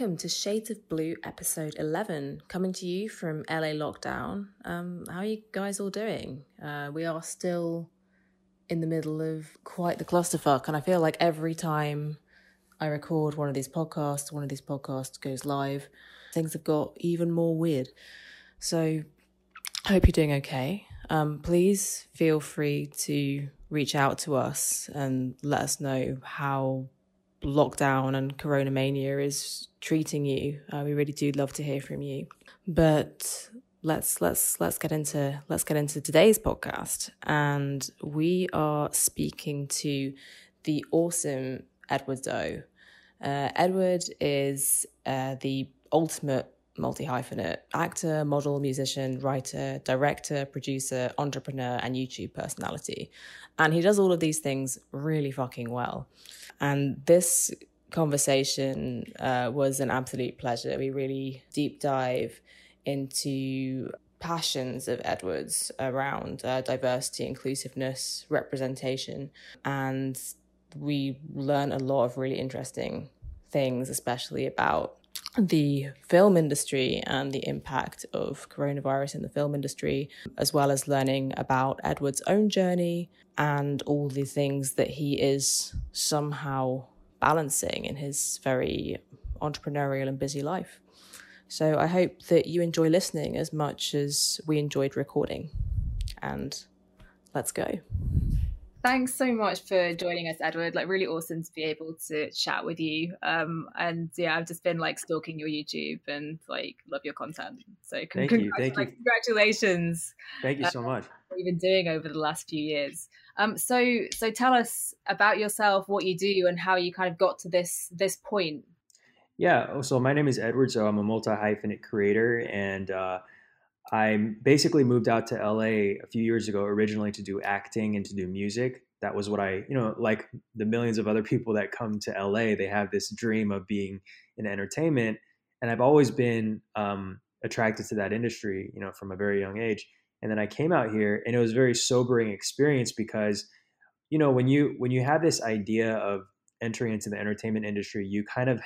welcome to Shades of Blue episode 11, coming to you from LA lockdown. Um, how are you guys all doing? Uh, we are still in the middle of quite the clusterfuck, and I feel like every time I record one of these podcasts, one of these podcasts goes live, things have got even more weird. So I hope you're doing okay. Um, please feel free to reach out to us and let us know how lockdown and corona mania is treating you. Uh, we really do love to hear from you. But let's let's let's get into let's get into today's podcast, and we are speaking to the awesome Edward Zo. Uh, Edward is uh, the ultimate multi hyphenate actor, model, musician, writer, director, producer, entrepreneur, and YouTube personality. And he does all of these things really fucking well. And this conversation uh, was an absolute pleasure. We really deep dive into passions of Edwards around uh, diversity, inclusiveness, representation, and we learn a lot of really interesting things, especially about the film industry and the impact of coronavirus in the film industry, as well as learning about Edward's own journey and all the things that he is somehow balancing in his very entrepreneurial and busy life. So I hope that you enjoy listening as much as we enjoyed recording. And let's go. Thanks so much for joining us, Edward. Like, really awesome to be able to chat with you. Um, and yeah, I've just been like stalking your YouTube and like love your content. So, con- thank you, thank you, congratulations. Thank you so much. what you've been doing over the last few years. Um, so, so tell us about yourself, what you do, and how you kind of got to this this point. Yeah. So my name is Edward. So I'm a multi hyphenate creator, and uh, I basically moved out to LA a few years ago originally to do acting and to do music. That was what I, you know, like the millions of other people that come to LA, they have this dream of being in entertainment. And I've always been um, attracted to that industry, you know, from a very young age. And then I came out here and it was a very sobering experience because, you know, when you when you have this idea of entering into the entertainment industry, you kind of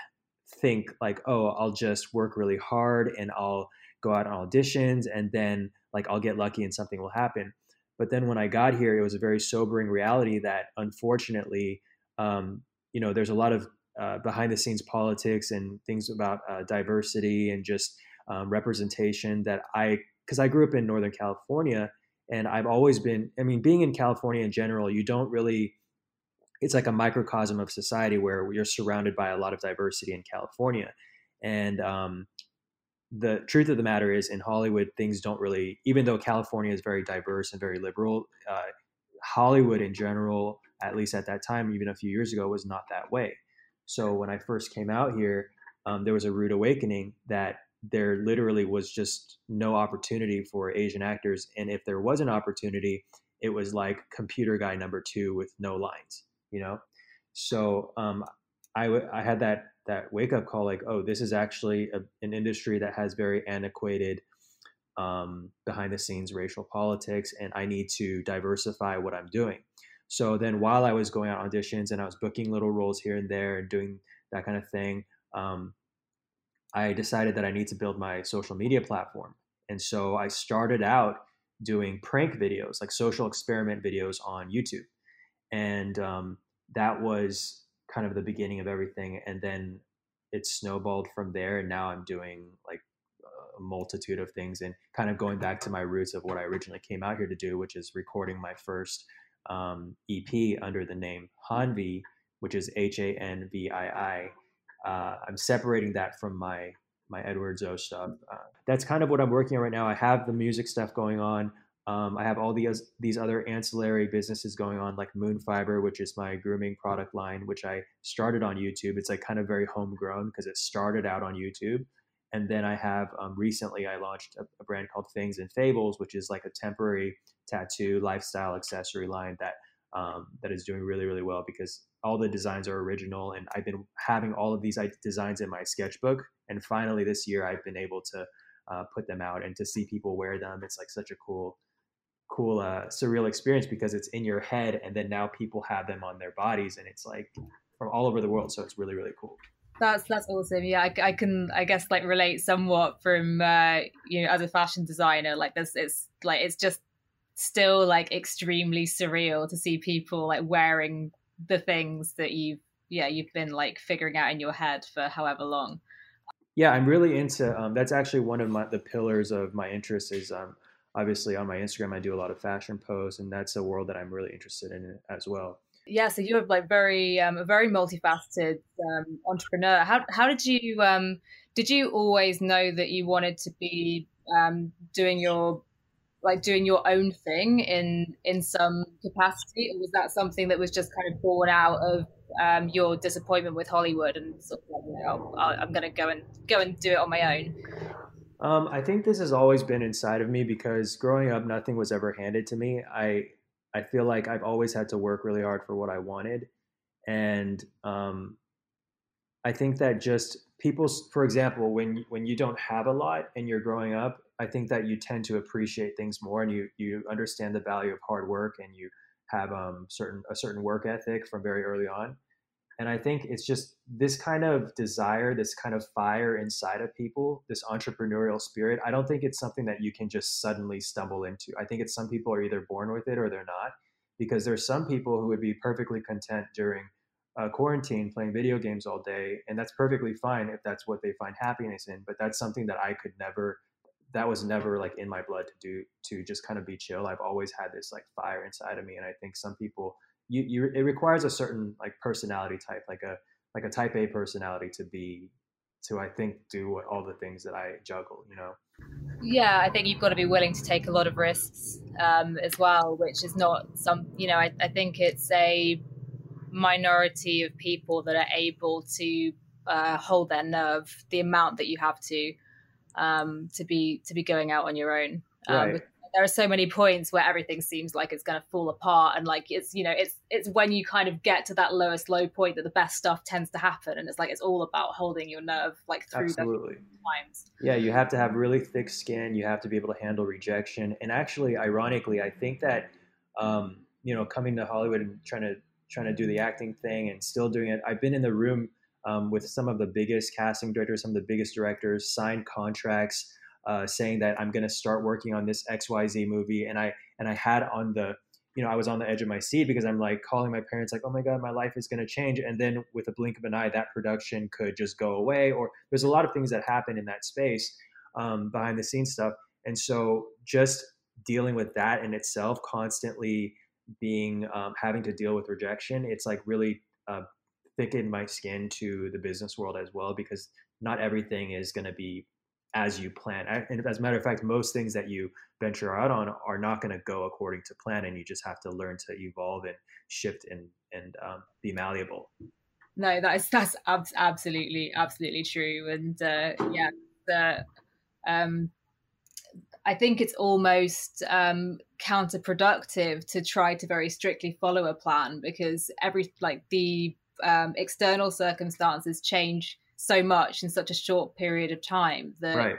think like, oh, I'll just work really hard and I'll go out on auditions and then like I'll get lucky and something will happen. But then when I got here, it was a very sobering reality that unfortunately, um, you know, there's a lot of uh, behind the scenes politics and things about uh, diversity and just um, representation that I, because I grew up in Northern California and I've always been, I mean, being in California in general, you don't really, it's like a microcosm of society where you're surrounded by a lot of diversity in California. And um, the truth of the matter is in Hollywood, things don't really, even though California is very diverse and very liberal, uh, Hollywood in general, at least at that time, even a few years ago, was not that way. So when I first came out here, um, there was a rude awakening that there literally was just no opportunity for Asian actors. And if there was an opportunity, it was like computer guy number two with no lines, you know? So um, I, w- I had that that wake up call like oh this is actually a, an industry that has very antiquated um, behind the scenes racial politics and i need to diversify what i'm doing. So then while i was going on auditions and i was booking little roles here and there and doing that kind of thing um, i decided that i need to build my social media platform. And so i started out doing prank videos like social experiment videos on youtube. And um, that was kind of the beginning of everything and then it snowballed from there and now i'm doing like a multitude of things and kind of going back to my roots of what i originally came out here to do which is recording my first um, ep under the name hanvii which is h-a-n-v-i-i uh, i'm separating that from my my edward zo stuff. Uh, that's kind of what i'm working on right now. I have the music stuff going on um, I have all these these other ancillary businesses going on, like Moon Fiber, which is my grooming product line, which I started on YouTube. It's like kind of very homegrown because it started out on YouTube. And then I have um, recently I launched a, a, brand called Things and Fables, which is like a temporary tattoo lifestyle accessory line that um, that is doing really really well because all the designs are original, and I've been having all of these designs in my sketchbook. And finally this year I've been able to uh, put them out and to see people wear them. It's like such a cool cool uh, surreal experience because it's in your head and then now people have them on their bodies and it's like from all over the world so it's really really cool That's that's awesome. Yeah, I, I, can I guess like relate somewhat from uh, you know as a fashion designer. Like this, it's like it's just still like extremely surreal to see people like wearing the things that you've yeah you've been like figuring out in your head for however long. Yeah, I'm really into. Um, that's actually one of my the pillars of my interest is um, obviously on my Instagram I do a lot of fashion posts, and that's a world that I'm really interested in as well. Yeah, so you're like very um, a very multifaceted um, entrepreneur. How how did you um, did you always know that you wanted to be um, doing your like doing your own thing in in some capacity, or was that something that was just kind of born out of um, your disappointment with Hollywood and sort of like, you know, I'm going to go and go and do it on my own? Um, I think this has always been inside of me because growing up, nothing was ever handed to me. I I feel like I've always had to work really hard for what I wanted, and um, I think that just people, for example, when when you don't have a lot and you're growing up, I think that you tend to appreciate things more, and you you understand the value of hard work, and you have um, certain a certain work ethic from very early on. And I think it's just this kind of desire, this kind of fire inside of people, this entrepreneurial spirit. I don't think it's something that you can just suddenly stumble into. I think it's some people are either born with it or they're not, because there's some people who would be perfectly content during uh, quarantine playing video games all day, and that's perfectly fine if that's what they find happiness in. But that's something that I could never. That was never like in my blood to do to just kind of be chill. I've always had this like fire inside of me, and I think some people you, you it requires a certain like personality type, like a like a type A personality to be to I think do what, all the things that I juggle, you know. Yeah, I think you've got to be willing to take a lot of risks um, as well, which is not some. You know, I, I think it's a minority of people that are able to uh, hold their nerve the amount that you have to um, to be to be going out on your own. Um, right there are so many points where everything seems like it's going to fall apart and like it's you know it's it's when you kind of get to that lowest low point that the best stuff tends to happen and it's like it's all about holding your nerve like through Absolutely. times yeah you have to have really thick skin you have to be able to handle rejection and actually ironically i think that um, you know coming to hollywood and trying to trying to do the acting thing and still doing it i've been in the room um, with some of the biggest casting directors some of the biggest directors signed contracts uh, saying that I'm going to start working on this XYZ movie. And I, and I had on the, you know, I was on the edge of my seat because I'm like calling my parents like, oh my God, my life is going to change. And then with a blink of an eye, that production could just go away. Or there's a lot of things that happen in that space um, behind the scenes stuff. And so just dealing with that in itself, constantly being, um, having to deal with rejection, it's like really uh, thickened my skin to the business world as well, because not everything is going to be as you plan. And as a matter of fact, most things that you venture out on are not going to go according to plan, and you just have to learn to evolve and shift and and um, be malleable. No, that is that's ab- absolutely absolutely true, and uh, yeah, the um, I think it's almost um, counterproductive to try to very strictly follow a plan because every like the um, external circumstances change so much in such a short period of time that right.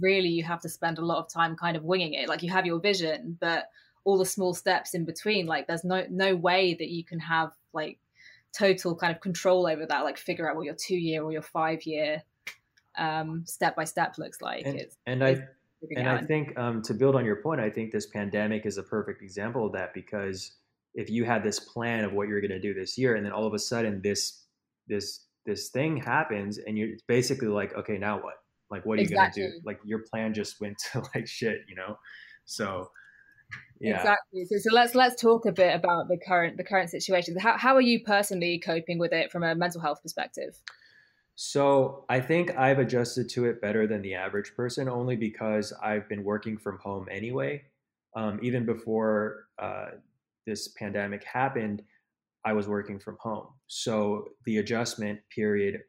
really you have to spend a lot of time kind of winging it. Like you have your vision, but all the small steps in between, like there's no no way that you can have like total kind of control over that. Like figure out what your two year or your five year um, step by step looks like. And, it's, and I and I think um, to build on your point, I think this pandemic is a perfect example of that because if you had this plan of what you're going to do this year, and then all of a sudden this this this thing happens and you're basically like okay now what? Like what are exactly. you gonna do? Like your plan just went to like shit you know? So yeah. Exactly. So, so let's let's talk a bit about the current the current situation. How, how are you personally coping with it from a mental health perspective? So i think i've adjusted to it better than the average person only because i've been working from home anyway. Um, even before uh, this pandemic happened I was working from home. So the adjustment period,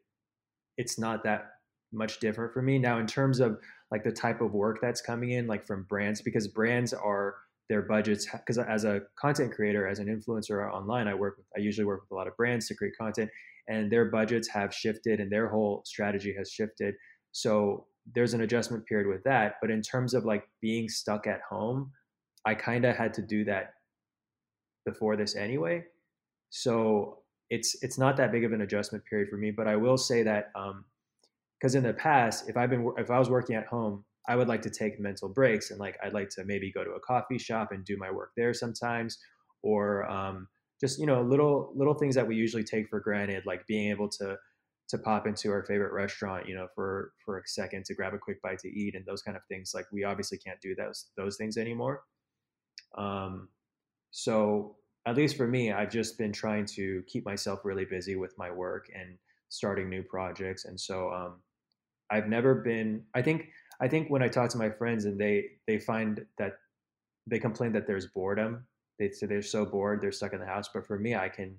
it's not that much different for me. Now, in terms of like the type of work that's coming in, like from brands, because brands are their budgets, because as a content creator, as an influencer online, I work with, I usually work with a lot of brands to create content and their budgets have shifted and their whole strategy has shifted. So there's an adjustment period with that. But in terms of like being stuck at home, I kind of had to do that before this anyway. So it's it's not that big of an adjustment period for me. But I will say that because um, in the past, if I've been if I was working at home, I would like to take mental breaks and like I'd like to maybe go to a coffee shop and do my work there sometimes, or um, just you know little little things that we usually take for granted, like being able to to pop into our favorite restaurant, you know, for for a second to grab a quick bite to eat and those kind of things. Like we obviously can't do those those things anymore. Um, so at least for me, I've just been trying to keep myself really busy with my work and starting new projects. And so um, I've never been. I think I think when I talk to my friends and they they find that they complain that there's boredom. They say they're so bored, they're stuck in the house. But for me, I can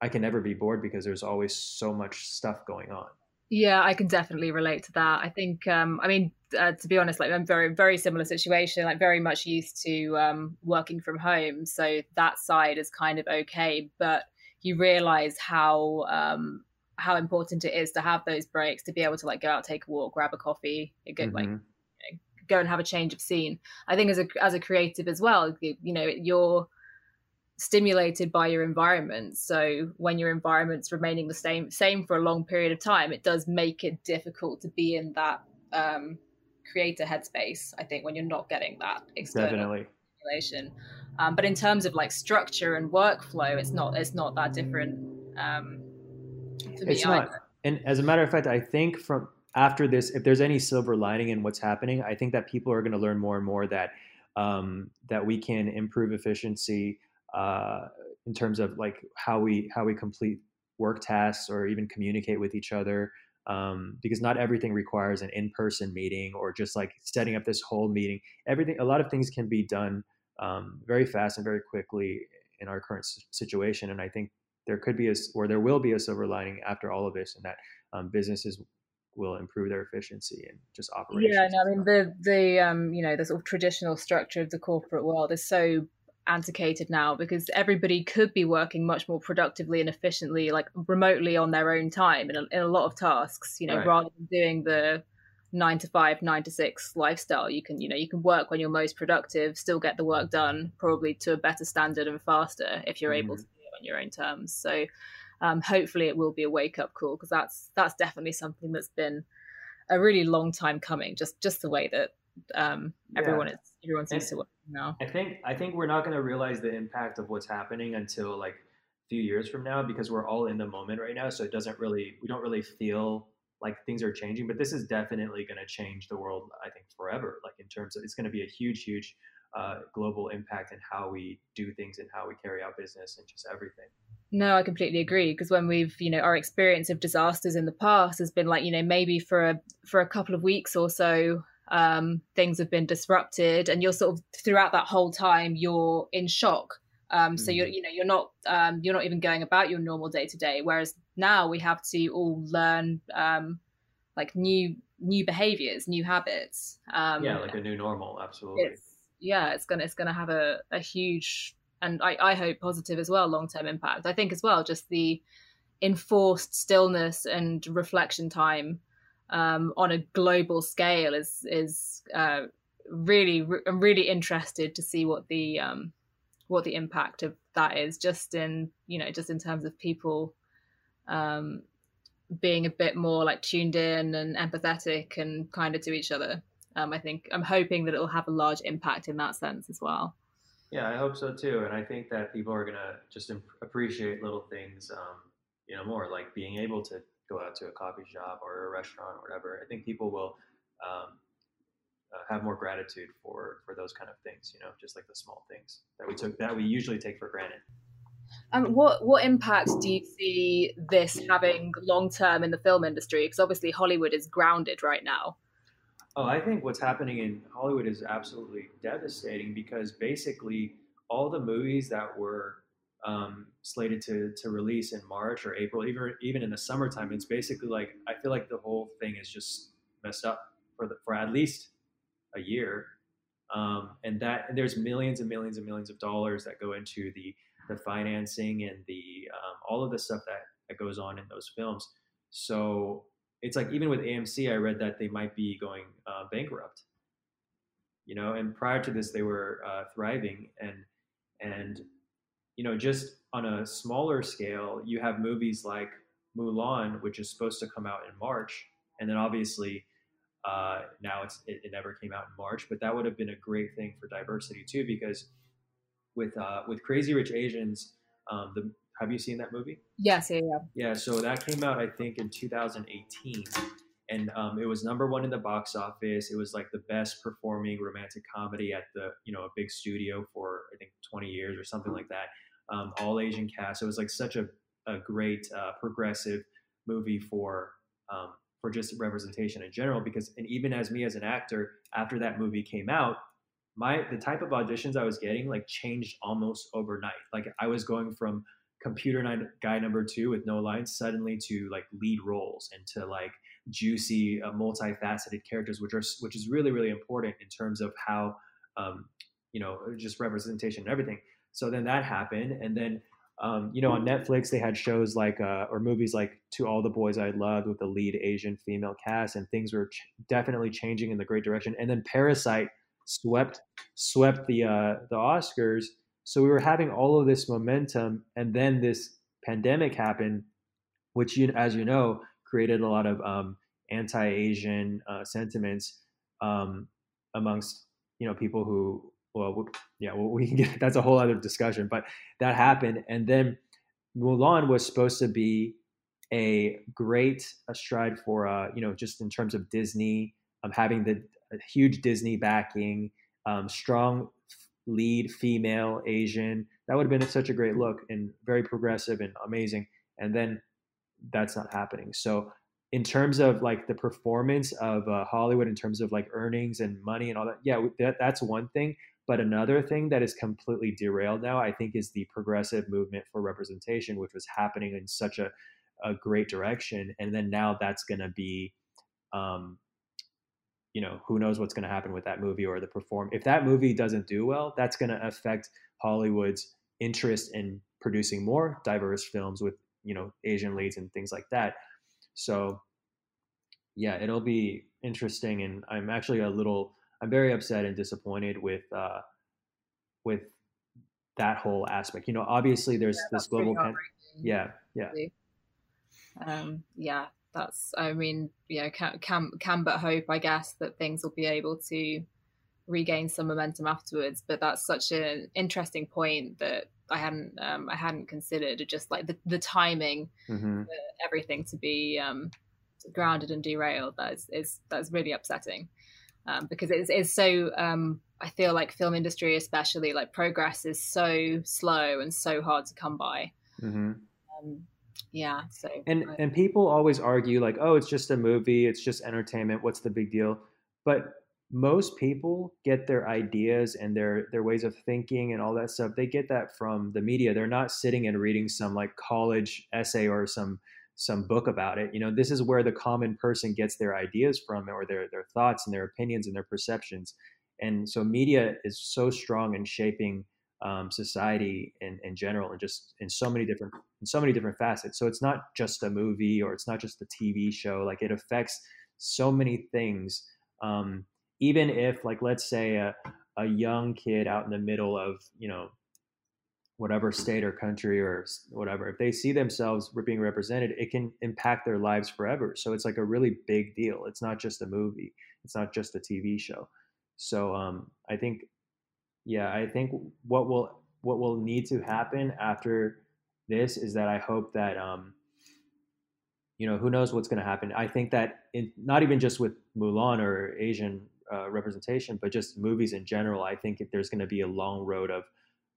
I can never be bored because there's always so much stuff going on. Yeah, I can definitely relate to that. I think, um, I mean, uh, to be honest, like I'm very, very similar situation. Like very much used to um, working from home, so that side is kind of okay. But you realize how um, how important it is to have those breaks to be able to like go out, take a walk, grab a coffee, go mm-hmm. like you know, go and have a change of scene. I think as a as a creative as well, you, you know, you're stimulated by your environment. So when your environment's remaining the same same for a long period of time, it does make it difficult to be in that um, creator headspace. I think when you're not getting that external Definitely. stimulation. Um, but in terms of like structure and workflow, it's not it's not that different. Um, it's not. Either. And as a matter of fact, I think from after this, if there's any silver lining in what's happening, I think that people are going to learn more and more that um, that we can improve efficiency uh, in terms of like how we how we complete work tasks or even communicate with each other um, because not everything requires an in-person meeting or just like setting up this whole meeting everything a lot of things can be done um, very fast and very quickly in our current situation and i think there could be a or there will be a silver lining after all of this and that um, businesses will improve their efficiency and just operate. Yeah, no, I mean the the um you know the sort of traditional structure of the corporate world is so antiquated now because everybody could be working much more productively and efficiently like remotely on their own time in a, in a lot of tasks you know right. rather than doing the nine to five nine to six lifestyle you can you know you can work when you're most productive still get the work done probably to a better standard and faster if you're mm-hmm. able to do it on your own terms so um, hopefully it will be a wake up call because that's that's definitely something that's been a really long time coming just just the way that um, everyone yeah. is everyone seems to work now. I think I think we're not going to realize the impact of what's happening until like a few years from now because we're all in the moment right now. So it doesn't really we don't really feel like things are changing. But this is definitely going to change the world. I think forever. Like in terms of it's going to be a huge, huge uh, global impact in how we do things and how we carry out business and just everything. No, I completely agree. Because when we've, you know, our experience of disasters in the past has been like, you know, maybe for a for a couple of weeks or so, um, things have been disrupted, and you're sort of throughout that whole time you're in shock. Um, so you're mm. you know you're not um, you're not even going about your normal day to day. Whereas now we have to all learn um, like new new behaviors, new habits. Um, yeah, like a new normal. Absolutely. It's, yeah, it's gonna it's gonna have a, a huge and I, I hope positive as well long term impact. I think as well just the enforced stillness and reflection time um, on a global scale is is uh, really I'm really interested to see what the um, what the impact of that is just in you know just in terms of people um, being a bit more like tuned in and empathetic and kinder to each other. Um, I think I'm hoping that it will have a large impact in that sense as well. Yeah, I hope so too, and I think that people are gonna just imp- appreciate little things, um, you know, more like being able to go out to a coffee shop or a restaurant or whatever, I think people will um, uh, have more gratitude for for those kind of things. You know, just like the small things that we took that we usually take for granted. Um, what what impact do you see this having long term in the film industry? Because obviously Hollywood is grounded right now. Oh, I think what's happening in Hollywood is absolutely devastating because basically all the movies that were um, slated to to release in March or April, even even in the summertime. It's basically like I feel like the whole thing is just messed up for the for at least a year, um, and that and there's millions and millions and millions of dollars that go into the the financing and the um, all of the stuff that that goes on in those films. So it's like even with AMC, I read that they might be going uh, bankrupt. You know, and prior to this, they were uh, thriving and and you know, just on a smaller scale, you have movies like Mulan, which is supposed to come out in March, and then obviously uh, now it's it, it, never came out in March, but that would have been a great thing for diversity too, because with uh, with Crazy Rich Asians, um, the have you seen that movie? Yes, yeah, yeah. Yeah, so that came out I think in 2018, and um, it was number one in the box office. It was like the best performing romantic comedy at the you know a big studio for I think 20 years or something like that. Um, all Asian cast. It was like such a a great uh, progressive movie for um, for just representation in general. Because and even as me as an actor, after that movie came out, my the type of auditions I was getting like changed almost overnight. Like I was going from computer guy number two with no lines suddenly to like lead roles and to like juicy, uh, multifaceted characters, which are which is really really important in terms of how um, you know just representation and everything. So then that happened, and then um, you know on Netflix they had shows like uh, or movies like To All the Boys I Loved with the lead Asian female cast, and things were ch- definitely changing in the great direction. And then Parasite swept swept the uh, the Oscars. So we were having all of this momentum, and then this pandemic happened, which you as you know created a lot of um, anti-Asian uh, sentiments um, amongst you know people who well yeah well, we can get that's a whole other discussion but that happened. And then Mulan was supposed to be a great a stride for uh, you know just in terms of Disney um, having the huge Disney backing um, strong lead female Asian. That would have been such a great look and very progressive and amazing. And then that's not happening. So in terms of like the performance of uh, Hollywood, in terms of like earnings and money and all that, yeah, that, that's one thing. But another thing that is completely derailed now, I think, is the progressive movement for representation, which was happening in such a, a great direction. And then now that's going to be, um, you know, who knows what's going to happen with that movie or the perform. If that movie doesn't do well, that's going to affect Hollywood's interest in producing more diverse films with you know Asian leads and things like that. So yeah, it'll be interesting, and I'm actually a little I'm very upset and disappointed with uh, with that whole aspect. You know, obviously there's yeah, this global pan- yeah yeah um, yeah that's I mean you know can, can can but hope I guess that things will be able to regain some momentum afterwards. But that's such an interesting point that I hadn't um, I hadn't considered. Just like the the timing, mm-hmm. everything to be um, grounded and derailed. That is, is that's really upsetting um, because it's, it's so. Um, I feel like film industry, especially like progress, is so slow and so hard to come by. Mm-hmm. Um, yeah. So and I, and people always argue like, oh, it's just a movie, it's just entertainment. What's the big deal? But most people get their ideas and their their ways of thinking and all that stuff. They get that from the media. They're not sitting and reading some like college essay or some some book about it. You know this is where the common person gets their ideas from or their their thoughts and their opinions and their perceptions. And so media is so strong in shaping um, society in, in general and just in so many different in so many different facets. So it's not just a movie or it's not just a tv show. Like it affects so many things um, even if like let's say a, a young kid out in the middle of you know whatever state or country or whatever if they see themselves being represented it can impact their lives forever. So it's like a really big deal. It's not just a movie. It's not just a tv show. So um, i think yeah i think what will what will need to happen after this is that i hope that um, you know who knows what's going to happen. I think that in, not even just with mulan or asian uh, representation, but just movies in general, I think there's going to be a long road of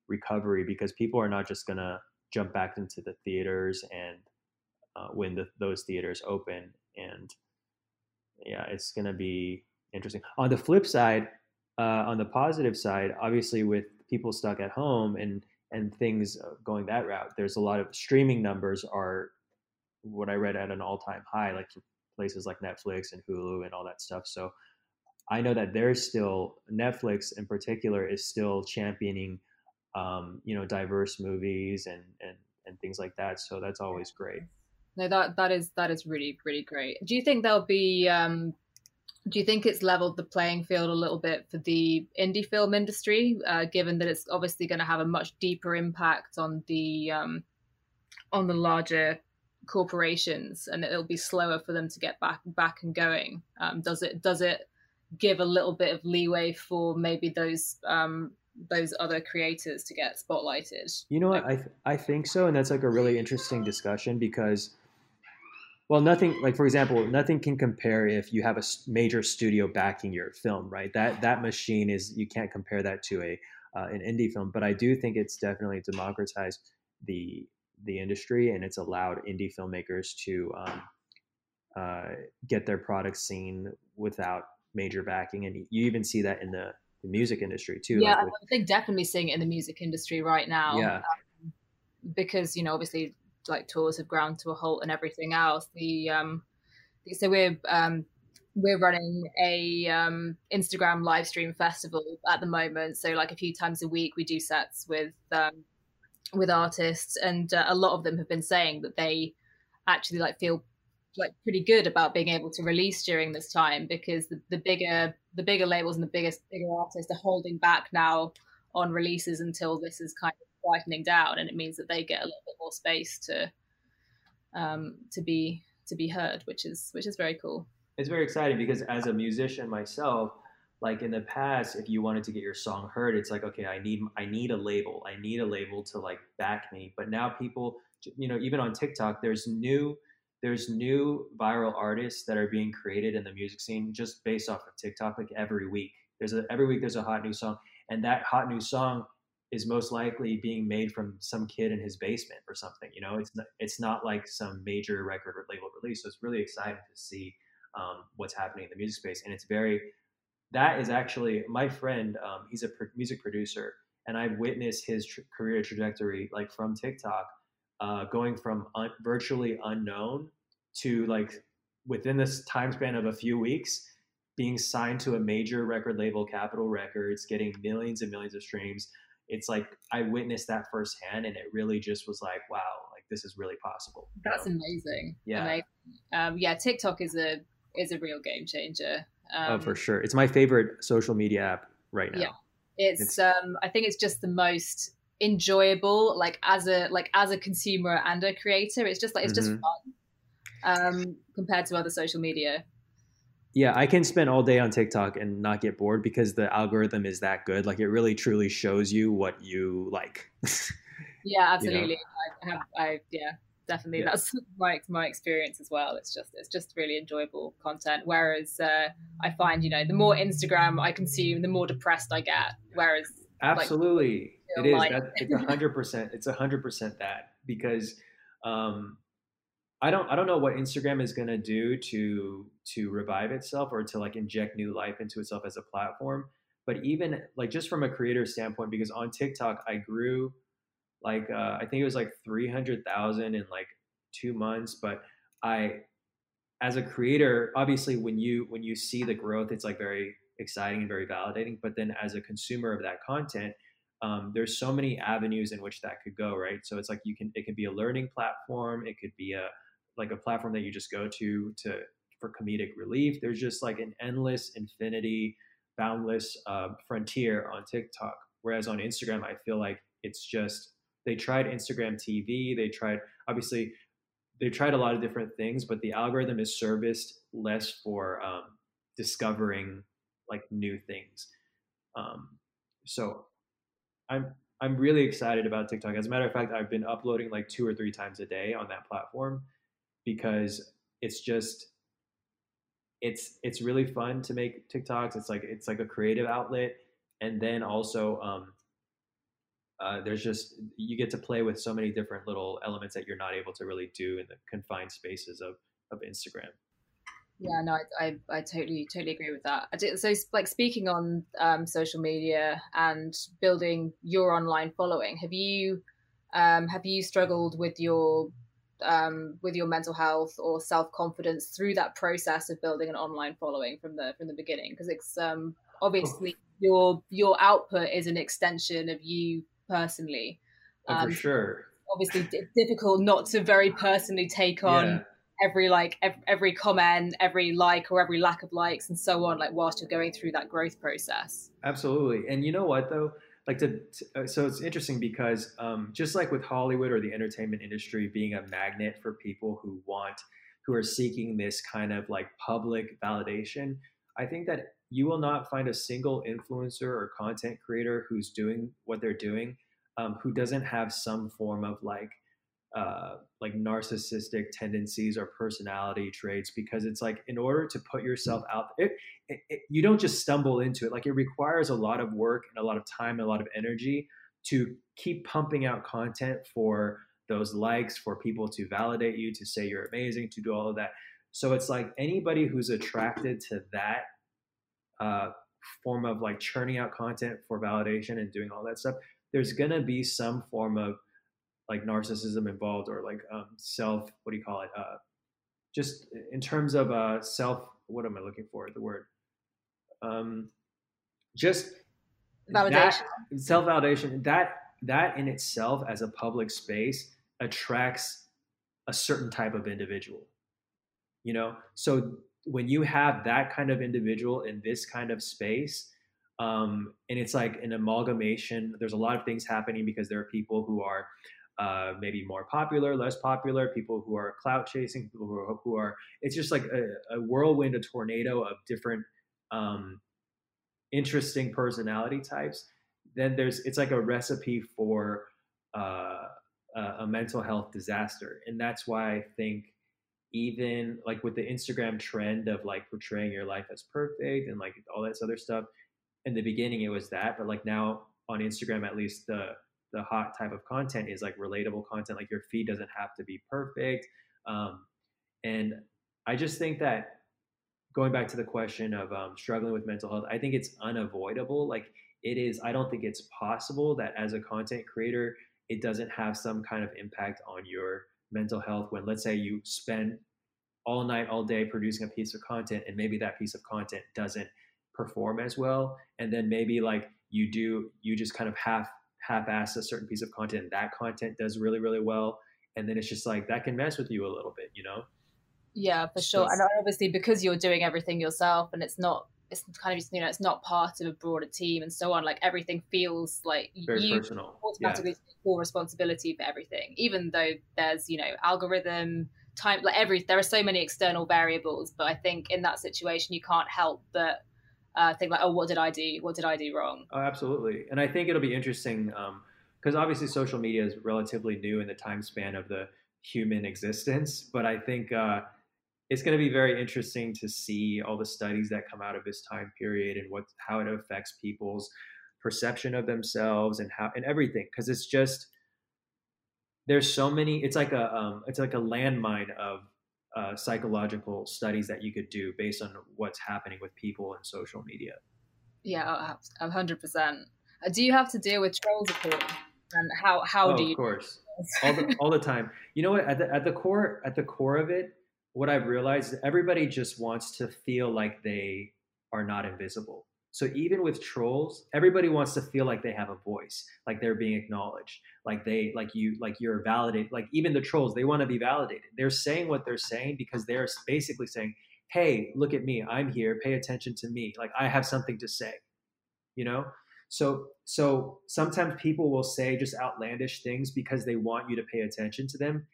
recovery because people are not just going to jump back into the theaters and uh, when the, those theaters open. And yeah, it's going to be interesting. On the flip side, uh, on the positive side, obviously with people stuck at home and and things uh, going that route, there's a lot of streaming numbers are what I read at an all time high, like places like Netflix and Hulu and all that stuff. So I know that there's still Netflix in particular is still championing, um, you know, diverse movies and, and and things like that. So that's always great. No, that that is that is really really great. Do you think there'll be um, do you think it's leveled the playing field a little bit for the indie film industry, uh, given that it's obviously going to have a much deeper impact on the um, on the larger corporations, and it'll be slower for them to get back back and going? Um, does it does it give a little bit of leeway for maybe those um, those other creators to get spotlighted? You know what? I th- I think so, and that's like a really interesting discussion because well, nothing like for example, nothing can compare if you have a major studio backing your film, right? That that machine is you can't compare that to a uh, an indie film, but I do think it's definitely democratized the the industry and it's allowed indie filmmakers to um, uh, get their products seen without major backing, and you even see that in the, the music industry too. Yeah, like I think definitely seeing it in the music industry right now. Yeah. Um, because you know, obviously like tours have ground to a halt and everything else. The um, so we're um, we're running a um, Instagram live stream festival at the moment. So like a few times a week, we do sets with um, with artists, and uh, a lot of them have been saying that they actually like feel like pretty good about being able to release during this time because the, the bigger the bigger labels and the biggest bigger artists are holding back now on releases until this is kind of quietening down, and it means that they get a little bit more space to um, to be to be heard, which is which is very cool. It's very exciting because as a musician myself, like in the past, if you wanted to get your song heard, it's like okay, I need I need a label, I need a label to like back me. But now people, you know, even on TikTok, there's new there's new viral artists that are being created in the music scene just based off of TikTok. Like every week, there's a every week there's a hot new song, and that hot new song is most likely being made from some kid in his basement or something. You know, it's not, it's not like some major record or label release. So it's really exciting to see um, what's happening in the music space, and it's very. That is actually my friend. Um, he's a music producer, and I've witnessed his tr- career trajectory, like from TikTok, uh, going from un- virtually unknown to like within this time span of a few weeks being signed to a major record label, Capitol Records, getting millions and millions of streams, it's like I witnessed that firsthand, and it really just was like, wow, like this is really possible. That's know? amazing. Yeah, amazing. Um, yeah. TikTok is a is a real game changer. Um, oh, for sure. It's my favorite social media app right now. Yeah, it's. it's um, I think it's just the most enjoyable. Like as a like as a consumer and a creator, it's just like it's mm-hmm. just fun. Um, compared to other social media yeah, I can spend all day on TikTok and not get bored because the algorithm is that good. Like it really truly shows you what you like. yeah, absolutely. You know? I have, I yeah, definitely. Yeah. That's my my experience as well. It's just it's just really enjoyable content. Whereas uh, I find you know the more Instagram I consume, the more depressed I get. Whereas absolutely, like, it is. That, it's a hundred percent. It's a hundred percent that because. Um, I don't I don't know what Instagram is going to do to to revive itself or to like inject new life into itself as a platform. But even like just from a creator standpoint, because on TikTok I grew like uh, I think it was like three hundred thousand in like two months. But I, as a creator, obviously when you when you see the growth, it's like very exciting and very validating. But then as a consumer of that content, um, there's so many avenues in which that could go, right? So it's like you can it could be a learning platform, it could be a like a platform that you just go to to for comedic relief. There's just like an endless, infinity, boundless uh, frontier on TikTok. Whereas on Instagram, I feel like it's just they tried Instagram TV. They tried obviously they tried a lot of different things, but the algorithm is serviced less for um, discovering like new things. Um, so I'm I'm really excited about TikTok. As a matter of fact, I've been uploading like two or three times a day on that platform because it's just it's it's really fun to make TikToks. It's like it's like a creative outlet, and then also um, uh, there's just you get to play with so many different little elements that you're not able to really do in the confined spaces of of Instagram. Yeah, no, I, I, I totally totally agree with that. So, like speaking on um, social media and building your online following, have you um, have you struggled with your um, with your mental health or self confidence through that process of building an online following from the from the beginning because it's um, obviously your your output is an extension of you personally. Oh, for um, sure. Obviously, it's difficult not to very personally take on every like every, comment every like or every lack of likes and so on like whilst you're going through that growth process. Absolutely. And you know what though? Like to, to uh, so it's interesting because um, just like with hollywood or the entertainment industry being a magnet for people who want who are seeking this kind of like public validation i think that you will not find a single influencer or content creator who's doing what they're doing um, who doesn't have some form of like uh, like narcissistic tendencies or personality traits because it's like in order to put yourself out it, it, it, you don't just stumble into it like it requires a lot of work and a lot of time and a lot of energy to keep pumping out content for those likes for people to validate you to say you're amazing to do all of that. So it's like anybody who's attracted to that uh, form of like churning out content for validation and doing all that stuff there's gonna be some form of like narcissism involved or like um, self what do you call it uh, just in terms of uh, self what am i looking for the word? Um, just validation. self validation that that in itself as a public space attracts a certain type of individual you know? So when you have that kind of individual in this kind of space um, and it's like an amalgamation there's a lot of things happening because there are people who are uh, maybe more popular, less popular, people who are clout chasing, people who are, who are it's just like a, a whirlwind, a tornado of different um, interesting personality types. Then there's it's like a recipe for uh, a mental health disaster, and that's why I think even like with the Instagram trend of like portraying your life as perfect and like all this other stuff. In the beginning, it was that, but like now on Instagram, at least the the hot type of content is like relatable content. Like your feed doesn't have to be perfect. Um, and I just think that going back to the question of um, struggling with mental health, I think it's unavoidable. Like it is, I don't think it's possible that as a content creator, it doesn't have some kind of impact on your mental health when, let's say, you spend all night, all day producing a piece of content, and maybe that piece of content doesn't perform as well. And then maybe like you do, you just kind of half half-ass a certain piece of content that content does really really well and then it's just like that can mess with you a little bit you know yeah for sure and obviously because you're doing everything yourself and it's not it's kind of you know it's not part of a broader team and so on like everything feels like you personal. automatically yeah. take full responsibility for everything even though there's you know algorithm time like every there are so many external variables but i think in that situation you can't help but uh, think like, oh, what did I do? What did I do wrong? Oh, absolutely. And I think it'll be interesting because um, obviously social media is relatively new in the time span of the human existence. But I think uh, it's going to be very interesting to see all the studies that come out of this time period and what how it affects people's perception of themselves and how and everything because it's just there's so many it's like a um, it's like a landmine of uh, psychological studies that you could do based on what's happening with people in social media. Yeah, a hundred percent. Uh, do you have to deal with trolls at all? And how how oh, do you? Of course, all the all the time. You know what? At the at the core at the core of it, what I've realized is everybody just wants to feel like they are not invisible. So even with trolls, everybody wants to feel like they have a voice, like they're being acknowledged, like they like you like you're validated. Like even the trolls, they want to be validated. They're saying what they're saying because they're basically saying, "Hey, look at me. I'm here. Pay attention to me. Like I have something to say." You know? So so sometimes people will say just outlandish things because they want you to pay attention to them.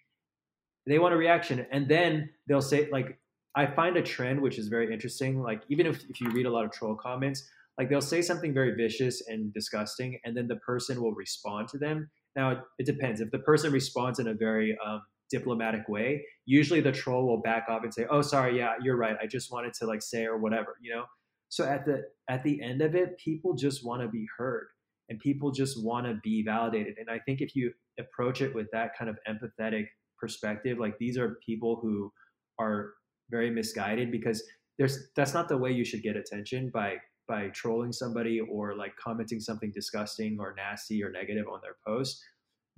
They want a reaction and then they'll say like I find a trend which is very interesting. Like even if, if you read a lot of troll comments, like they'll say something very vicious and disgusting, and then the person will respond to them. Now it, it depends. If the person responds in a very um, diplomatic way, usually the troll will back off and say, "Oh, sorry, yeah, you're right. I just wanted to like say or whatever," you know. So at the at the end of it, people just want to be heard, and people just want to be validated. And I think if you approach it with that kind of empathetic perspective, like these are people who are very misguided because there's that's not the way you should get attention by by trolling somebody or like commenting something disgusting or nasty or negative on their post.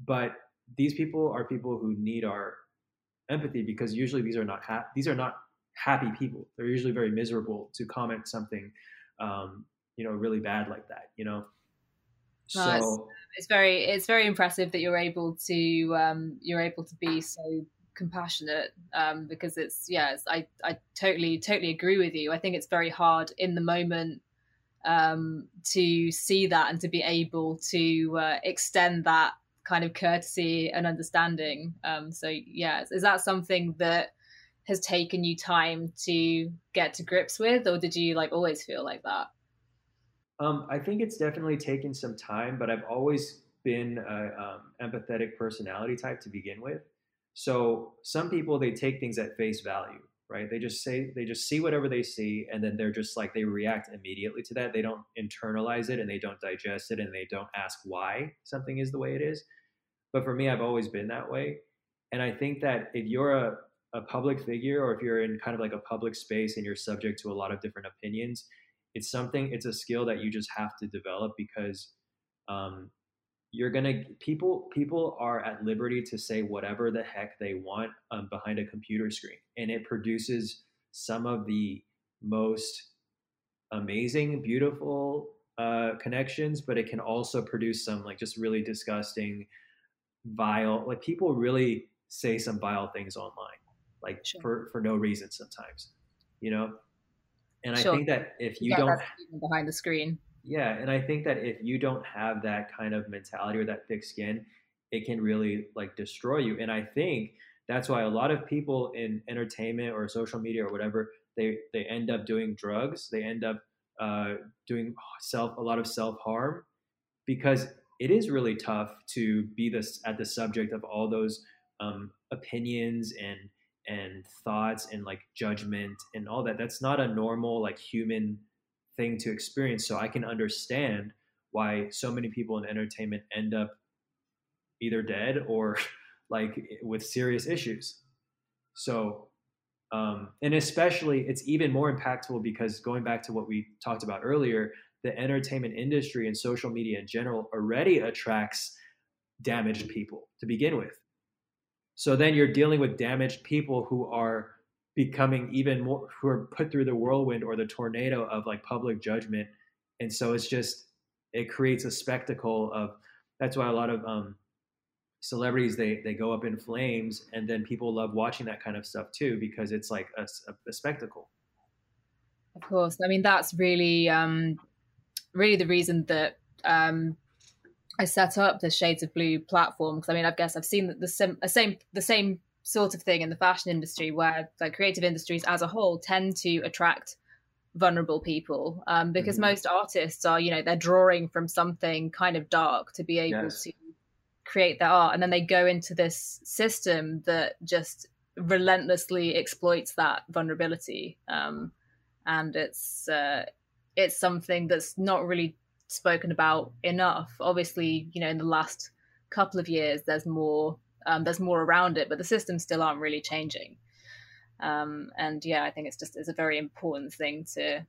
But these people are people who need our empathy because usually these are not ha- these are not happy people. They're usually very miserable to comment something um, you know really bad like that you know? So it's, it's, very it's very impressive that you're able to um, you're able to be so compassionate um, because it's yeah I I totally totally agree with you. I think it's very hard in the moment um, to see that and to be able to uh, extend that kind of courtesy and understanding. Um, so yeah, is that something that has taken you time to get to grips with, or did you like always feel like that? Um, I think it's definitely taken some time, but I've always been a um, empathetic personality type to begin with. So some people they take things at face value, right? They just say they just see whatever they see, and then they're just like they react immediately to that. They don't internalize it and they don't digest it and they don't ask why something is the way it is. But for me, I've always been that way, and I think that if you're a a public figure or if you're in kind of like a public space and you're subject to a lot of different opinions, it's something, it's a skill that you just have to develop because um, you're gonna people people are at liberty to say whatever the heck they want um, behind a computer screen, and it produces some of the most amazing, beautiful uh, connections, but it can also produce some like just really disgusting, vile. Like people really say some vile things online like sure. for for no reason sometimes you know and sure. i think that if you yeah, don't behind the screen yeah and i think that if you don't have that kind of mentality or that thick skin it can really like destroy you and i think that's why a lot of people in entertainment or social media or whatever they they end up doing drugs they end up uh, doing self a lot of self harm because it is really tough to be this at the subject of all those um, opinions and and thoughts and like judgment and all that. That's not a normal like human thing to experience so i can understand why so many people in entertainment end up either dead or like with serious issues. So um, and especially it's even more impactful because going back to what we talked about earlier the entertainment industry and social media in general already attracts damaged people to begin with. So then you're dealing with damaged people who are becoming even more, who are put through the whirlwind or the tornado of like public judgment. And so it's just, it creates a spectacle of, that's why a lot of um, celebrities, they, they go up in flames and then people love watching that kind of stuff too, because it's like a, a, a spectacle. Of course. I mean, that's really, um, really the reason that um, I set up the Shades of Blue platform because I mean I guess I've seen the, sim- the same the same sort of thing in the fashion industry where like creative industries as a whole tend to attract vulnerable people um, because mm-hmm. most artists are you know they're drawing from something kind of dark to be able yes. to create their art and then they go into this system that just relentlessly exploits that vulnerability um, and it's uh, it's something that's not really spoken about enough. Obviously, you know, in the last couple of years, there's more um, there's more around it, but the systems still aren't really changing. Um, and yeah, I think it's just it's a very important thing to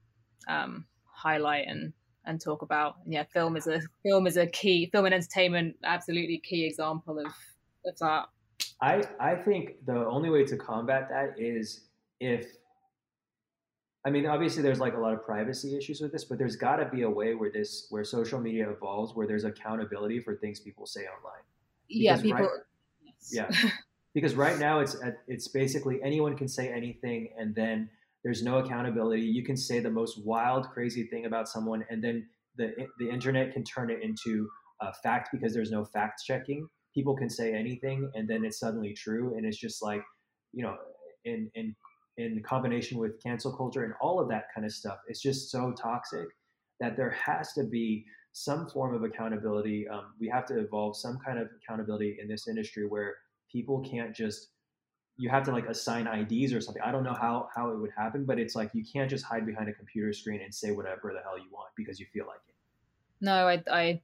um, highlight and and talk about. And yeah, film is a film is a key film and entertainment absolutely key example of of that. I I think the only way to combat that is if I mean, obviously, there's like a lot of privacy issues with this, but there's got to be a way where this, where social media evolves, where there's accountability for things people say online. Because yeah, people. Right. Yeah, because right now it's uh, it's basically anyone can say anything, and then there's no accountability. You can say the most wild, crazy thing about someone, and then the the internet can turn it into a fact because there's no fact checking. People can say anything, and then it's suddenly true, and it's just like you know, in in in combination with cancel culture and all of that kind of stuff, it's just so toxic that there has to be some form of accountability. Um, we have to evolve some kind of accountability in this industry where people can't just you have to like assign IDs or something. I don't know how how it would happen, but it's like you can't just hide behind a computer screen and say whatever the hell you want because you feel like it. No, I I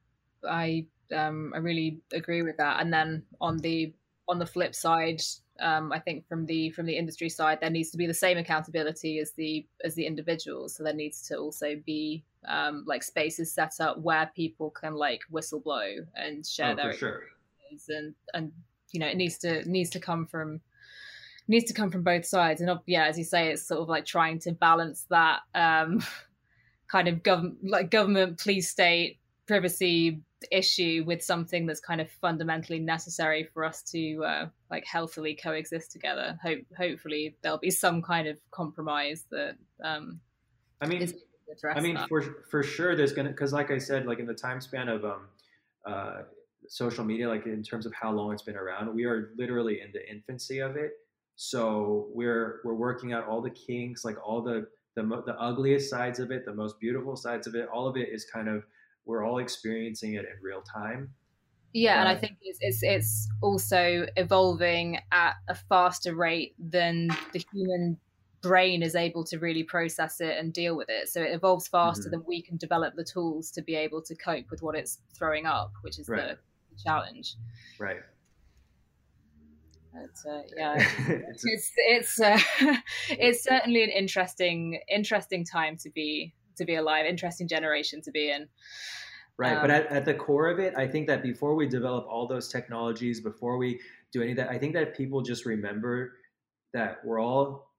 I um I really agree with that. And then on the on the flip side, um, I think from the from the industry side, there needs to be the same accountability as the as the individuals. So there needs to also be um, like spaces set up where people can like whistle blow and share oh, their sure. and and you know it needs to needs to come from needs to come from both sides. And yeah, as you say, it's sort of like trying to balance that um, kind of government like government, police state, privacy issue with something that's kind of fundamentally necessary for us to uh, like healthily coexist together. Hope hopefully there'll be some kind of compromise that. Um, I mean, I mean, that. for for sure, there's gonna because, like I said, like in the time span of um, uh, social media, like in terms of how long it's been around, we are literally in the infancy of it. So we're we're working out all the kinks, like all the the the ugliest sides of it, the most beautiful sides of it. All of it is kind of we're all experiencing it in real time. Yeah, uh, and I think it's, it's it's also evolving at a faster rate than the human brain is able to really process it and deal with it. So it evolves faster mm-hmm. than we can develop the tools to be able to cope with what it's throwing up, which is right. the challenge. Right. It's, uh, yeah, it's it's it's, uh, it's certainly an interesting interesting time to be to be alive, interesting generation to be in. Right, um, but at, at the core of it, I think that before we develop all those technologies, before we do any of that, I think that people just remember that we're all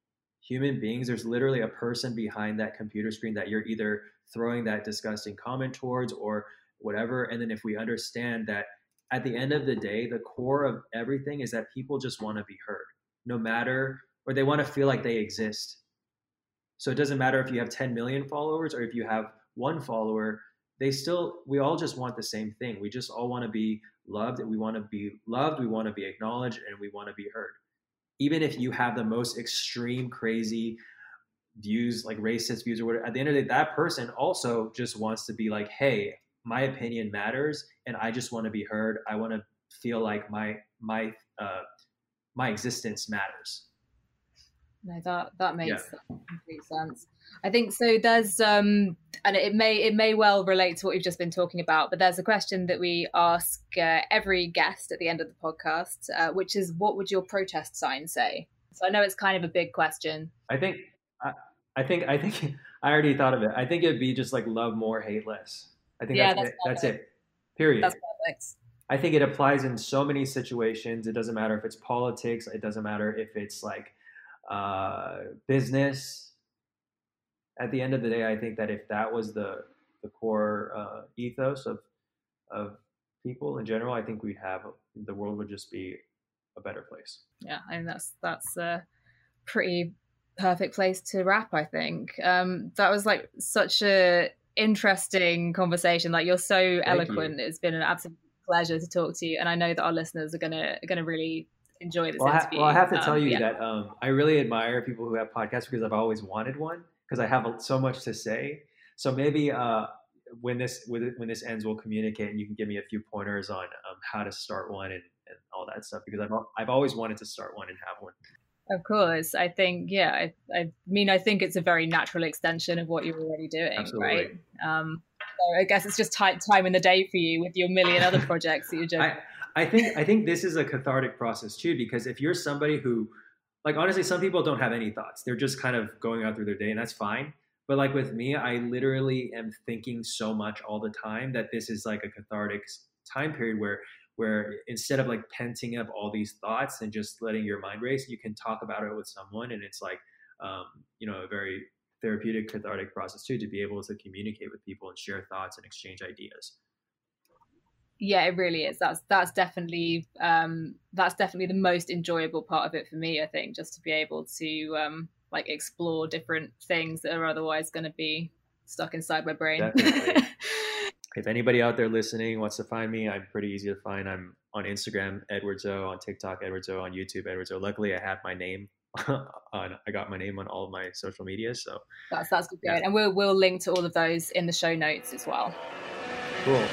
human beings. There's literally a person behind that computer screen that you're either throwing that disgusting comment towards or whatever. And then if we understand that at the end of the day, the core of everything is that people just want to be heard, no matter, or they want to feel like they exist. So it doesn't matter if you have 10 million followers or if you have one follower, they still, we all just want the same thing. We just all want to be loved and we want to be loved, we want to be acknowledged, and we want to be heard. Even if you have the most extreme, crazy views, like racist views or whatever, at the end of the day, that person also just wants to be like, hey, my opinion matters and I just want to be heard. I want to feel like my, my, uh, my existence matters. No, that that makes yeah. complete sense. I think so. There's um, and it may it may well relate to what we've just been talking about, but there's a question that we ask uh, every guest at the end of the podcast, uh, which is, "What would your protest sign say?" So I know it's kind of a big question. I think, I, I think, I think I already thought of it. I think it'd be just like love more, hate less. I think yeah, that's, that's it. That's it. Period. That's perfect. I think it applies in so many situations. It doesn't matter if it's politics. It doesn't matter if it's like uh, business. At the end of the day, I think that if that was the the core uh, ethos of of people in general, I think we'd have the world would just be a better place. Yeah, I mean that's that's a pretty perfect place to wrap. I think um, that was like such a interesting conversation. Like you're so Thank eloquent. You. It's been an absolute pleasure to talk to you, and I know that our listeners are gonna are gonna really enjoy this well, interview. I, well, I have to um, tell you yeah. that um, I really admire people who have podcasts because I've always wanted one because I have so much to say. So maybe uh, when this when this ends, we'll communicate and you can give me a few pointers on um, how to start one and, and all that stuff because I've I've always wanted to start one and have one. Of course, I think yeah. I, I mean, I think it's a very natural extension of what you're already doing, Absolutely. right? Um, so I guess it's just time time in the day for you with your million other projects that you're doing. I, I think I think this is a cathartic process too because if you're somebody who like honestly some people don't have any thoughts. They're just kind of going out through their day and that's fine. But like with me, I literally am thinking so much all the time that this is like a cathartic time period where where instead of like penting up all these thoughts and just letting your mind race, you can talk about it with someone and it's like um, you know, a very therapeutic cathartic process too to be able to communicate with people and share thoughts and exchange ideas yeah it really is. That's that's definitely um that's definitely the most enjoyable part of it for me i think just to be able to um like explore different things that are otherwise going to be stuck inside my brain. If anybody out there listening wants to find me i'm pretty easy to find. I'm on instagram edward zo on tiktok edward zo on youtube edward zo luckily i have my name on i got my name on all of my social media so that's that's good. Yeah. and we'll we'll link to all of those in the show notes as well. Cool.